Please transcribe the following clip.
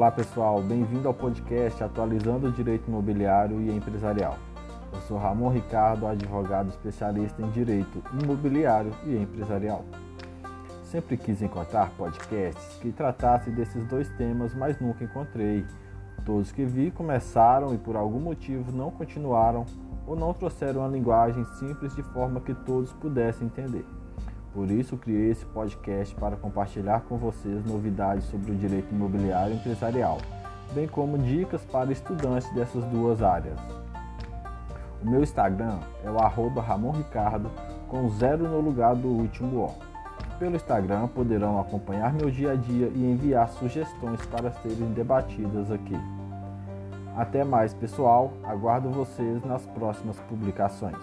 Olá pessoal, bem-vindo ao podcast Atualizando o Direito Imobiliário e Empresarial. Eu sou Ramon Ricardo, advogado especialista em Direito Imobiliário e Empresarial. Sempre quis encontrar podcasts que tratassem desses dois temas, mas nunca encontrei. Todos que vi começaram e por algum motivo não continuaram ou não trouxeram uma linguagem simples de forma que todos pudessem entender. Por isso, criei esse podcast para compartilhar com vocês novidades sobre o direito imobiliário empresarial, bem como dicas para estudantes dessas duas áreas. O meu Instagram é o arroba Ramon Ricardo, com zero no lugar do último O. Pelo Instagram poderão acompanhar meu dia a dia e enviar sugestões para serem debatidas aqui. Até mais, pessoal. Aguardo vocês nas próximas publicações.